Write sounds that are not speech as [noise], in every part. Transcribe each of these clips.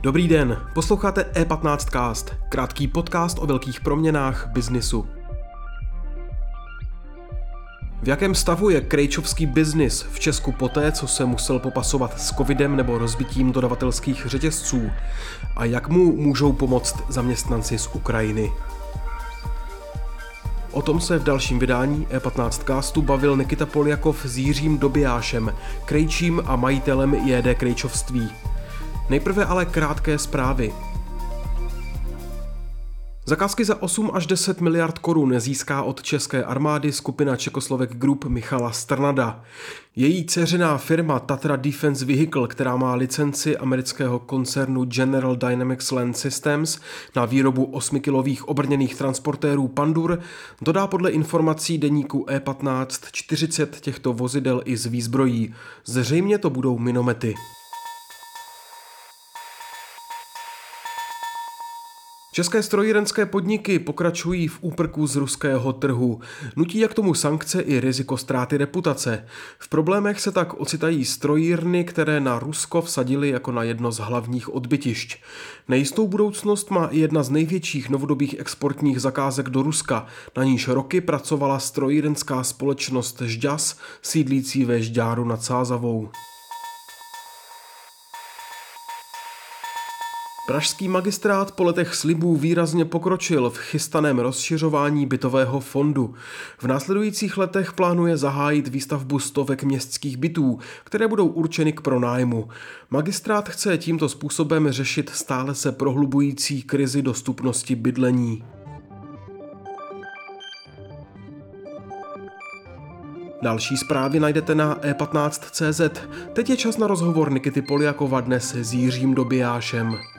Dobrý den, posloucháte E15 Cast, krátký podcast o velkých proměnách biznisu. V jakém stavu je krejčovský biznis v Česku poté, co se musel popasovat s covidem nebo rozbitím dodavatelských řetězců? A jak mu můžou pomoct zaměstnanci z Ukrajiny? O tom se v dalším vydání E15 castu bavil Nikita Poljakov s Jiřím Dobijášem, krejčím a majitelem JD Krejčovství. Nejprve ale krátké zprávy. Zakázky za 8 až 10 miliard korun získá od české armády skupina Čekoslovek Group Michala Strnada. Její ceřená firma Tatra Defense Vehicle, která má licenci amerického koncernu General Dynamics Land Systems na výrobu 8-kilových obrněných transportérů Pandur, dodá podle informací deníku E15 40 těchto vozidel i z výzbrojí. Zřejmě to budou minomety. České strojírenské podniky pokračují v úprku z ruského trhu. Nutí jak tomu sankce i riziko ztráty reputace. V problémech se tak ocitají strojírny, které na Rusko vsadili jako na jedno z hlavních odbytišť. Nejistou budoucnost má i jedna z největších novodobých exportních zakázek do Ruska, na níž roky pracovala strojírenská společnost Žďas, sídlící ve Žďáru nad Sázavou. Pražský magistrát po letech slibů výrazně pokročil v chystaném rozšiřování bytového fondu. V následujících letech plánuje zahájit výstavbu stovek městských bytů, které budou určeny k pronájmu. Magistrát chce tímto způsobem řešit stále se prohlubující krizi dostupnosti bydlení. Další zprávy najdete na e15.cz. Teď je čas na rozhovor Nikity Poliakova dnes s Jiřím Dobijášem.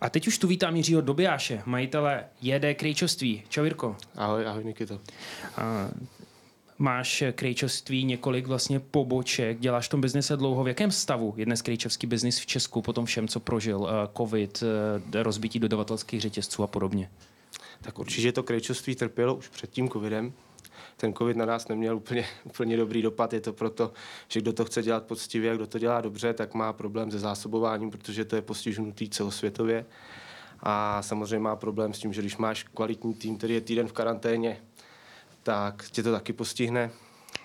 A teď už tu vítám Jiřího Dobijáše, majitele JD Krejčovství. Čau Jirko. Ahoj, ahoj Nikito. A, máš krejčovství několik vlastně poboček, děláš v tom biznise dlouho. V jakém stavu je dnes krejčovský biznis v Česku po tom všem, co prožil uh, covid, uh, rozbití dodavatelských řetězců a podobně? Tak určitě to krejčovství trpělo už před tím covidem ten covid na nás neměl úplně, [laughs] úplně dobrý dopad. Je to proto, že kdo to chce dělat poctivě a kdo to dělá dobře, tak má problém se zásobováním, protože to je postižnutý celosvětově. A samozřejmě má problém s tím, že když máš kvalitní tým, který je týden v karanténě, tak tě to taky postihne.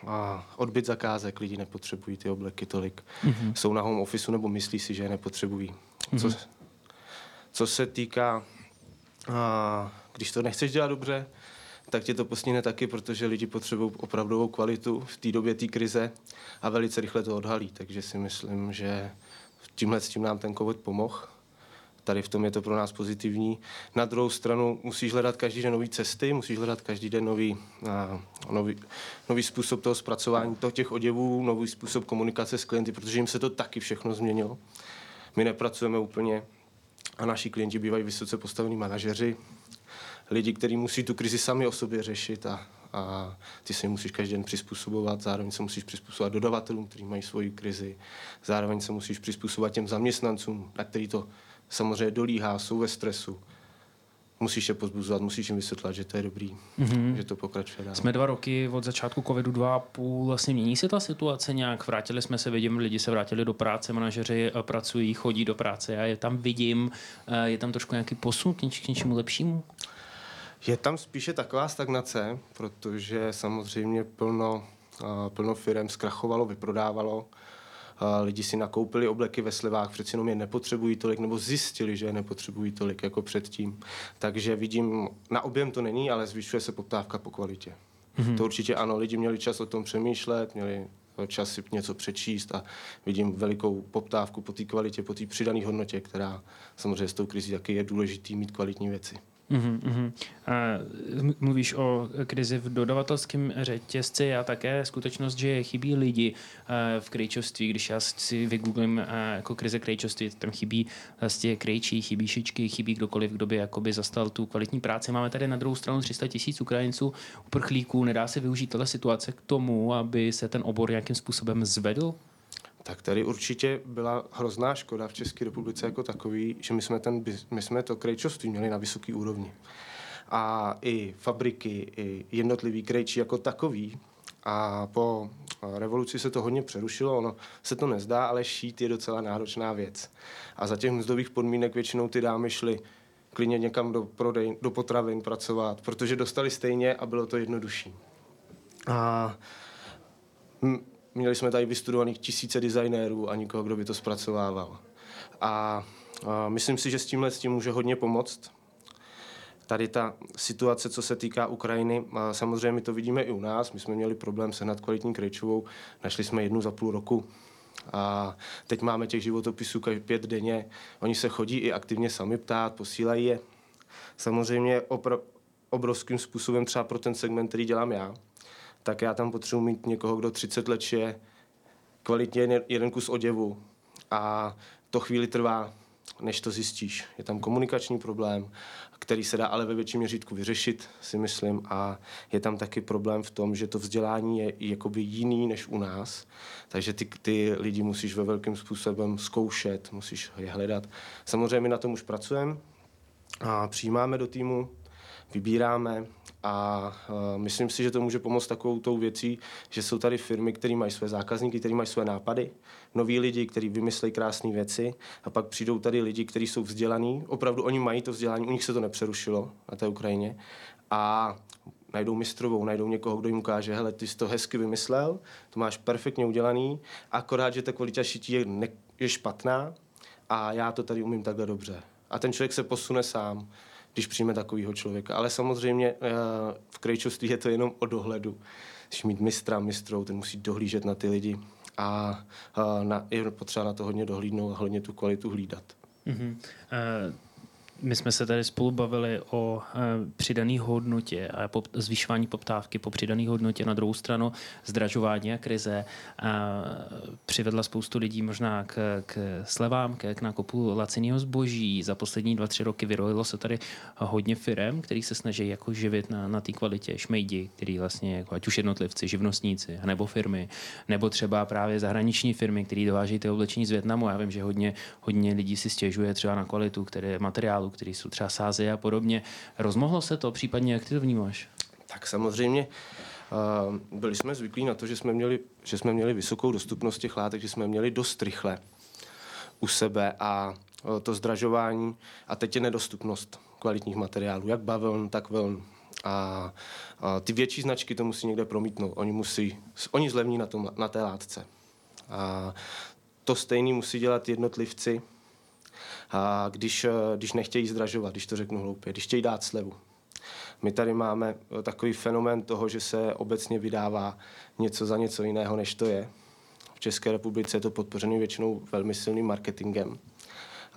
A odbyt zakázek, lidi nepotřebují ty obleky tolik. Mm-hmm. Jsou na home officeu nebo myslí si, že je nepotřebují. Mm-hmm. Co, co se týká, a, když to nechceš dělat dobře, tak tě to postihne taky, protože lidi potřebují opravdovou kvalitu v té době té krize a velice rychle to odhalí. Takže si myslím, že tímhle s tím nám ten COVID pomohl. Tady v tom je to pro nás pozitivní. Na druhou stranu musíš hledat každý den nové cesty, musíš hledat každý den nový, a, nový, nový způsob toho zpracování toho těch oděvů, nový způsob komunikace s klienty, protože jim se to taky všechno změnilo. My nepracujeme úplně a naši klienti bývají vysoce postavení manažeři, lidi, kteří musí tu krizi sami o sobě řešit a, a ty se musíš každý den přizpůsobovat, zároveň se musíš přizpůsobovat dodavatelům, kteří mají svoji krizi, zároveň se musíš přizpůsobovat těm zaměstnancům, na který to samozřejmě dolíhá, jsou ve stresu. Musíš je pozbuzovat, musíš jim vysvětlit, že to je dobrý, mm-hmm. že to pokračuje dál. Jsme dva roky od začátku covidu, dva a půl, vlastně mění se ta situace nějak, vrátili jsme se, vidím, lidi se vrátili do práce, manažeři eh, pracují, chodí do práce, já je tam vidím, eh, je tam trošku nějaký posun k, něč, k něčemu lepšímu? Je tam spíše taková stagnace, protože samozřejmě plno, plno firm zkrachovalo, vyprodávalo. Lidi si nakoupili obleky ve slevách, přeci jenom je nepotřebují tolik, nebo zjistili, že je nepotřebují tolik jako předtím. Takže vidím, na objem to není, ale zvyšuje se poptávka po kvalitě. Mm-hmm. To určitě ano, lidi měli čas o tom přemýšlet, měli čas si něco přečíst a vidím velikou poptávku po té kvalitě, po té přidané hodnotě, která samozřejmě s tou krizí taky je důležitý mít kvalitní věci. Mm-hmm. Mluvíš o krizi v dodavatelském řetězci a také skutečnost, že chybí lidi eh, v krejčovství. Když já si vygooglím eh, jako krize krejčovství, tam chybí vlastně krejčí, chybí šičky, chybí kdokoliv, kdo by jakoby zastal tu kvalitní práci. Máme tady na druhou stranu 300 tisíc Ukrajinců, uprchlíků. Nedá se využít tato situace k tomu, aby se ten obor nějakým způsobem zvedl? Tak tady určitě byla hrozná škoda v České republice jako takový, že my jsme, ten, my jsme to krejčovství měli na vysoký úrovni. A i fabriky, i jednotlivý krejčí jako takový. A po revoluci se to hodně přerušilo, ono se to nezdá, ale šít je docela náročná věc. A za těch mzdových podmínek většinou ty dámy šly klidně někam do, prodej, do potravin pracovat, protože dostali stejně a bylo to jednodušší. A měli jsme tady vystudovaných tisíce designérů a nikoho, kdo by to zpracovával. A, a myslím si, že s tímhle s tím může hodně pomoct. Tady ta situace, co se týká Ukrajiny, samozřejmě my to vidíme i u nás. My jsme měli problém sehnat kvalitní krejčovou, našli jsme jednu za půl roku. A teď máme těch životopisů pět denně. Oni se chodí i aktivně sami ptát, posílají je. Samozřejmě opr- obrovským způsobem třeba pro ten segment, který dělám já, tak já tam potřebuji mít někoho, kdo 30 let je kvalitně jeden kus oděvu a to chvíli trvá, než to zjistíš. Je tam komunikační problém, který se dá ale ve větším měřítku vyřešit, si myslím, a je tam taky problém v tom, že to vzdělání je jakoby jiný než u nás, takže ty, ty lidi musíš ve velkým způsobem zkoušet, musíš je hledat. Samozřejmě na tom už pracujeme a přijímáme do týmu, vybíráme a uh, myslím si, že to může pomoct takovou tou věcí, že jsou tady firmy, které mají své zákazníky, které mají své nápady, noví lidi, kteří vymyslejí krásné věci a pak přijdou tady lidi, kteří jsou vzdělaní, opravdu oni mají to vzdělání, u nich se to nepřerušilo na té Ukrajině. A najdou mistrovou, najdou někoho, kdo jim ukáže, hele, ty jsi to hezky vymyslel, to máš perfektně udělaný, akorát, že ta kvalita šití je, ne, je špatná a já to tady umím takhle dobře. A ten člověk se posune sám když přijme takového člověka. Ale samozřejmě eh, v krejčovství je to jenom o dohledu. Když mít mistra, mistrou, ten musí dohlížet na ty lidi a, a na, je potřeba na to hodně dohlídnout a hodně tu kvalitu hlídat. Mm-hmm. Uh, my jsme se tady spolu bavili o e, přidané hodnotě a zvyšování poptávky po přidané hodnotě. Na druhou stranu zdražování a krize a přivedla spoustu lidí možná k, k slevám, k, k nákupu laciného zboží. Za poslední dva, tři roky vyrojilo se tady hodně firm, který se snaží jako živit na, na té kvalitě šmejdi, který vlastně, jako ať už jednotlivci, živnostníci, nebo firmy, nebo třeba právě zahraniční firmy, které dováží ty oblečení z Větnamu. Já vím, že hodně, hodně lidí si stěžuje třeba na kvalitu, které materiálu materiálu, který jsou třeba sázy a podobně. Rozmohlo se to, případně jak ty to vnímáš? Tak samozřejmě uh, byli jsme zvyklí na to, že jsme, měli, že jsme měli vysokou dostupnost těch látek, že jsme měli dost rychle u sebe a uh, to zdražování a teď je nedostupnost kvalitních materiálů, jak bavln, tak vln. A, a ty větší značky to musí někde promítnout. Oni musí, oni zlevní na, tom, na té látce. A to stejný musí dělat jednotlivci, a když, eh, když nechtějí zdražovat, když to řeknu hloupě, když chtějí dát slevu. My tady máme eh, takový fenomén toho, že se obecně vydává něco za něco jiného, než to je. V České republice je to podpořený většinou velmi silným marketingem,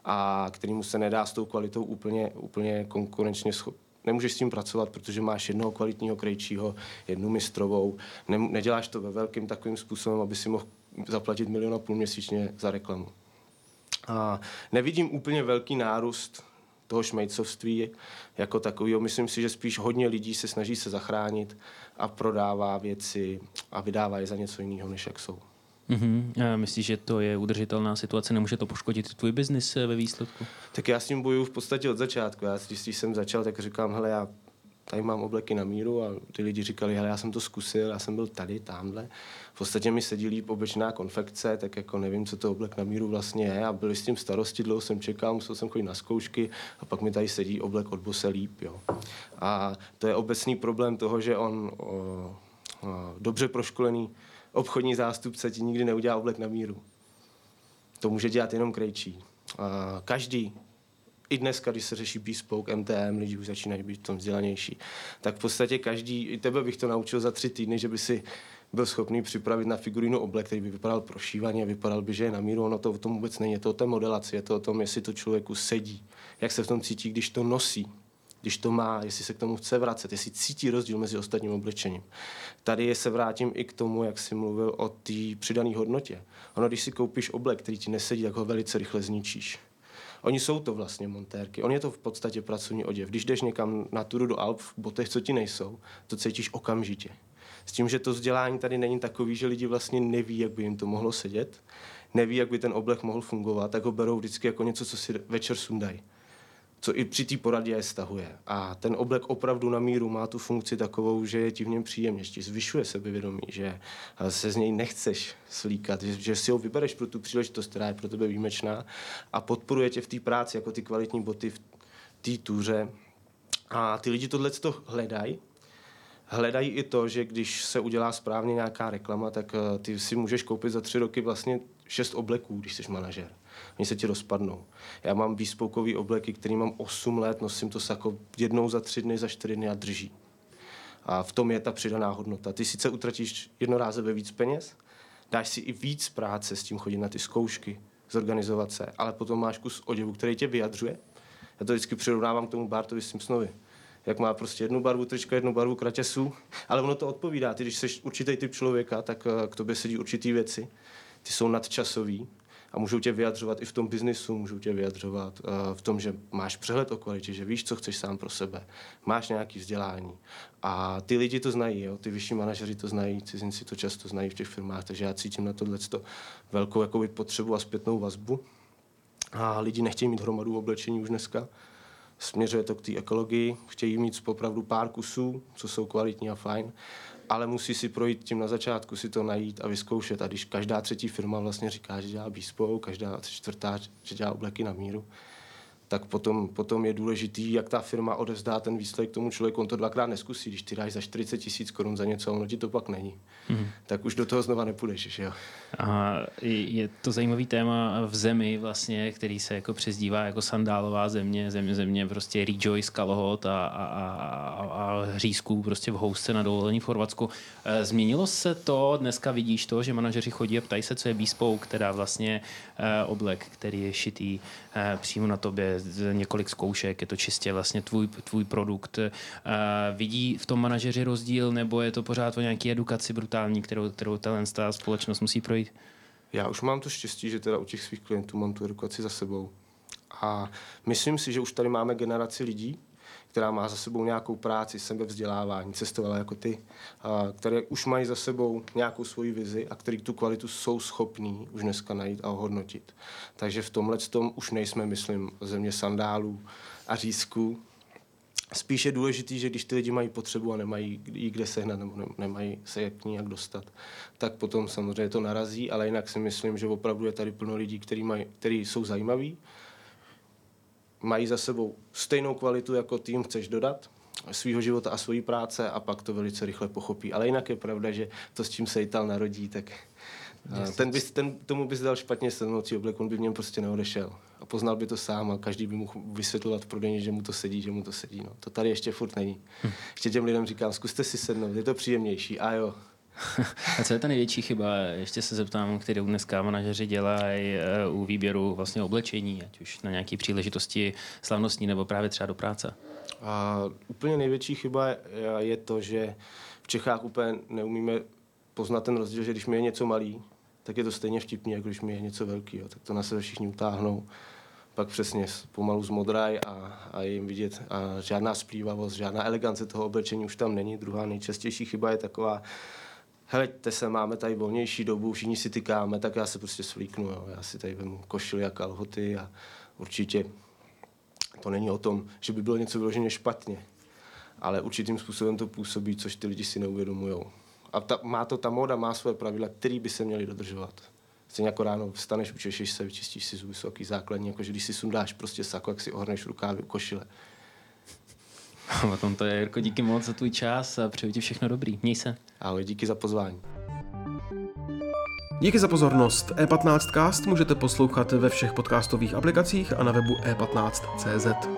a kterýmu se nedá s tou kvalitou úplně, úplně konkurenčně schop, nemůžeš s tím pracovat, protože máš jednoho kvalitního krejčího, jednu mistrovou, ne, neděláš to ve velkým takovým způsobem, aby si mohl zaplatit milion a půl měsíčně za reklamu. A nevidím úplně velký nárůst toho šmejcovství jako takového. Myslím si, že spíš hodně lidí se snaží se zachránit a prodává věci a vydává je za něco jiného, než jak jsou. Mm-hmm. Myslíš, že to je udržitelná situace? Nemůže to poškodit tvůj biznis eh, ve výsledku? Tak já s tím bojuju v podstatě od začátku. Já, když jsem začal, tak říkám, hele, já tady mám obleky na míru a ty lidi říkali, hele, já jsem to zkusil, já jsem byl tady, tamhle. V podstatě mi sedí líp obyčejná konfekce, tak jako nevím, co to oblek na míru vlastně je a byli s tím starosti, dlouho jsem čekal, musel jsem chodit na zkoušky a pak mi tady sedí oblek od bose líp, jo. A to je obecný problém toho, že on o, o, dobře proškolený obchodní zástupce ti nikdy neudělá oblek na míru. To může dělat jenom krejčí. A každý i dneska, když se řeší bespoke, MTM, lidi už začínají být v tom vzdělanější, tak v podstatě každý, i tebe bych to naučil za tři týdny, že by si byl schopný připravit na figurínu oblek, který by vypadal prošívaně, vypadal by, že je na míru, ono to o tom vůbec není, je to o té modelaci, je to o tom, jestli to člověku sedí, jak se v tom cítí, když to nosí, když to má, jestli se k tomu chce vracet, jestli cítí rozdíl mezi ostatním oblečením. Tady se vrátím i k tomu, jak jsi mluvil o té přidané hodnotě. Ono, když si koupíš oblek, který ti nesedí, tak ho velice rychle zničíš. Oni jsou to vlastně montérky. On je to v podstatě pracovní oděv. Když jdeš někam na turu do Alp v botech, co ti nejsou, to cítíš okamžitě. S tím, že to vzdělání tady není takový, že lidi vlastně neví, jak by jim to mohlo sedět. neví, jak by ten oblek mohl fungovat, tak ho berou vždycky jako něco, co si večer sundají co i při té poradě je stahuje. A ten oblek opravdu na míru má tu funkci takovou, že je ti v něm příjemně, ti zvyšuje sebevědomí, že se z něj nechceš slíkat, že, že si ho vybereš pro tu příležitost, která je pro tebe výjimečná a podporuje tě v té práci, jako ty kvalitní boty v té túře. A ty lidi tohle to hledají, hledají i to, že když se udělá správně nějaká reklama, tak eh, ty si můžeš koupit za tři roky vlastně šest obleků, když jsi manažer oni se ti rozpadnou. Já mám výspoukový obleky, který mám 8 let, nosím to sako jednou za tři dny, za čtyři dny a drží. A v tom je ta přidaná hodnota. Ty sice utratíš jednorázově víc peněz, dáš si i víc práce s tím chodit na ty zkoušky, zorganizovat se, ale potom máš kus oděvu, který tě vyjadřuje. Já to vždycky přirovnávám k tomu Bartovi Simpsonovi. Jak má prostě jednu barvu trička, jednu barvu kraťasů, ale ono to odpovídá. Ty, když jsi určitý typ člověka, tak eh, k tobě sedí určitý věci. Ty jsou nadčasový, a můžou tě vyjadřovat i v tom biznisu, můžou tě vyjadřovat uh, v tom, že máš přehled o kvalitě, že víš, co chceš sám pro sebe, máš nějaký vzdělání. A ty lidi to znají, jo? ty vyšší manažeři to znají, cizinci to často znají v těch firmách, takže já cítím na tohle velkou jakoby, potřebu a zpětnou vazbu. A lidi nechtějí mít hromadu oblečení už dneska, směřuje to k té ekologii, chtějí mít opravdu pár kusů, co jsou kvalitní a fajn, ale musí si projít tím na začátku, si to najít a vyzkoušet. A když každá třetí firma vlastně říká, že dělá bespoke, každá čtvrtá, že dělá obleky na míru, tak potom, potom je důležitý, jak ta firma odevzdá ten výsledek tomu člověku. On to dvakrát neskusí, když ty dáš za 40 tisíc korun za něco, ono ti to pak není. Mm. Tak už do toho znova nepůjdeš, že jo. A je to zajímavý téma v zemi vlastně, který se jako přezdívá jako sandálová země, země, země prostě Rejoice, Kalhot a, a, a, a hřízků prostě v housce na dovolení v Chorvatsku. E, změnilo se to, dneska vidíš to, že manažeři chodí a ptají se, co je bespoke, teda vlastně e, oblek, který je šitý e, přímo na tobě, několik zkoušek, je to čistě vlastně tvůj, tvůj produkt. Uh, vidí v tom manažeři rozdíl, nebo je to pořád o nějaké edukaci brutální, kterou, kterou ta společnost musí projít? Já už mám to štěstí, že teda u těch svých klientů mám tu edukaci za sebou. A myslím si, že už tady máme generaci lidí, která má za sebou nějakou práci, sebevzdělávání, cestovala jako ty, a které už mají za sebou nějakou svoji vizi a který tu kvalitu jsou schopní už dneska najít a ohodnotit. Takže v tomhle tom už nejsme, myslím, země sandálů a řízků. Spíš je důležitý, že když ty lidi mají potřebu a nemají jí kde sehnat nebo nemají se jak nějak dostat, tak potom samozřejmě to narazí, ale jinak si myslím, že opravdu je tady plno lidí, kteří, kteří jsou zajímaví, mají za sebou stejnou kvalitu, jako tým chceš dodat, svého života a svojí práce a pak to velice rychle pochopí. Ale jinak je pravda, že to, s čím se Ital narodí, tak ten bys, ten, tomu bys dal špatně sednoucí oblek, on by v něm prostě neodešel. A poznal by to sám a každý by mu vysvětlovat v prodejně, že mu to sedí, že mu to sedí. No. To tady ještě furt není. Hm. Ještě těm lidem říkám, zkuste si sednout, je to příjemnější. A jo, [laughs] a co je ta největší chyba? Ještě se zeptám, kterou dneska manažeři dělají eh, u výběru vlastně oblečení, ať už na nějaké příležitosti slavnostní nebo právě třeba do práce. A úplně největší chyba je to, že v Čechách úplně neumíme poznat ten rozdíl, že když mi je něco malý, tak je to stejně vtipný, jako když mi je něco velký. Tak to na sebe všichni utáhnou. Pak přesně pomalu zmodraj a, a jim vidět a žádná splývavost, žádná elegance toho oblečení už tam není. Druhá nejčastější chyba je taková, heleďte se, máme tady volnější dobu, všichni si tykáme, tak já se prostě svlíknu, jo. já si tady vemu košily a kalhoty a určitě to není o tom, že by bylo něco vyloženě špatně, ale určitým způsobem to působí, což ty lidi si neuvědomují. A ta, má to, ta móda má své pravidla, které by se měly dodržovat. Stejně jako ráno vstaneš, učešeš se, vyčistíš si zuby, vysoký základní, jako že když si sundáš prostě sako, jak si ohrneš rukávy, košile. [laughs] O tom to je, Jirko, díky moc za tvůj čas a přeju ti všechno dobrý. Měj se. Ahoj, díky za pozvání. Díky za pozornost. E15cast můžete poslouchat ve všech podcastových aplikacích a na webu e15.cz.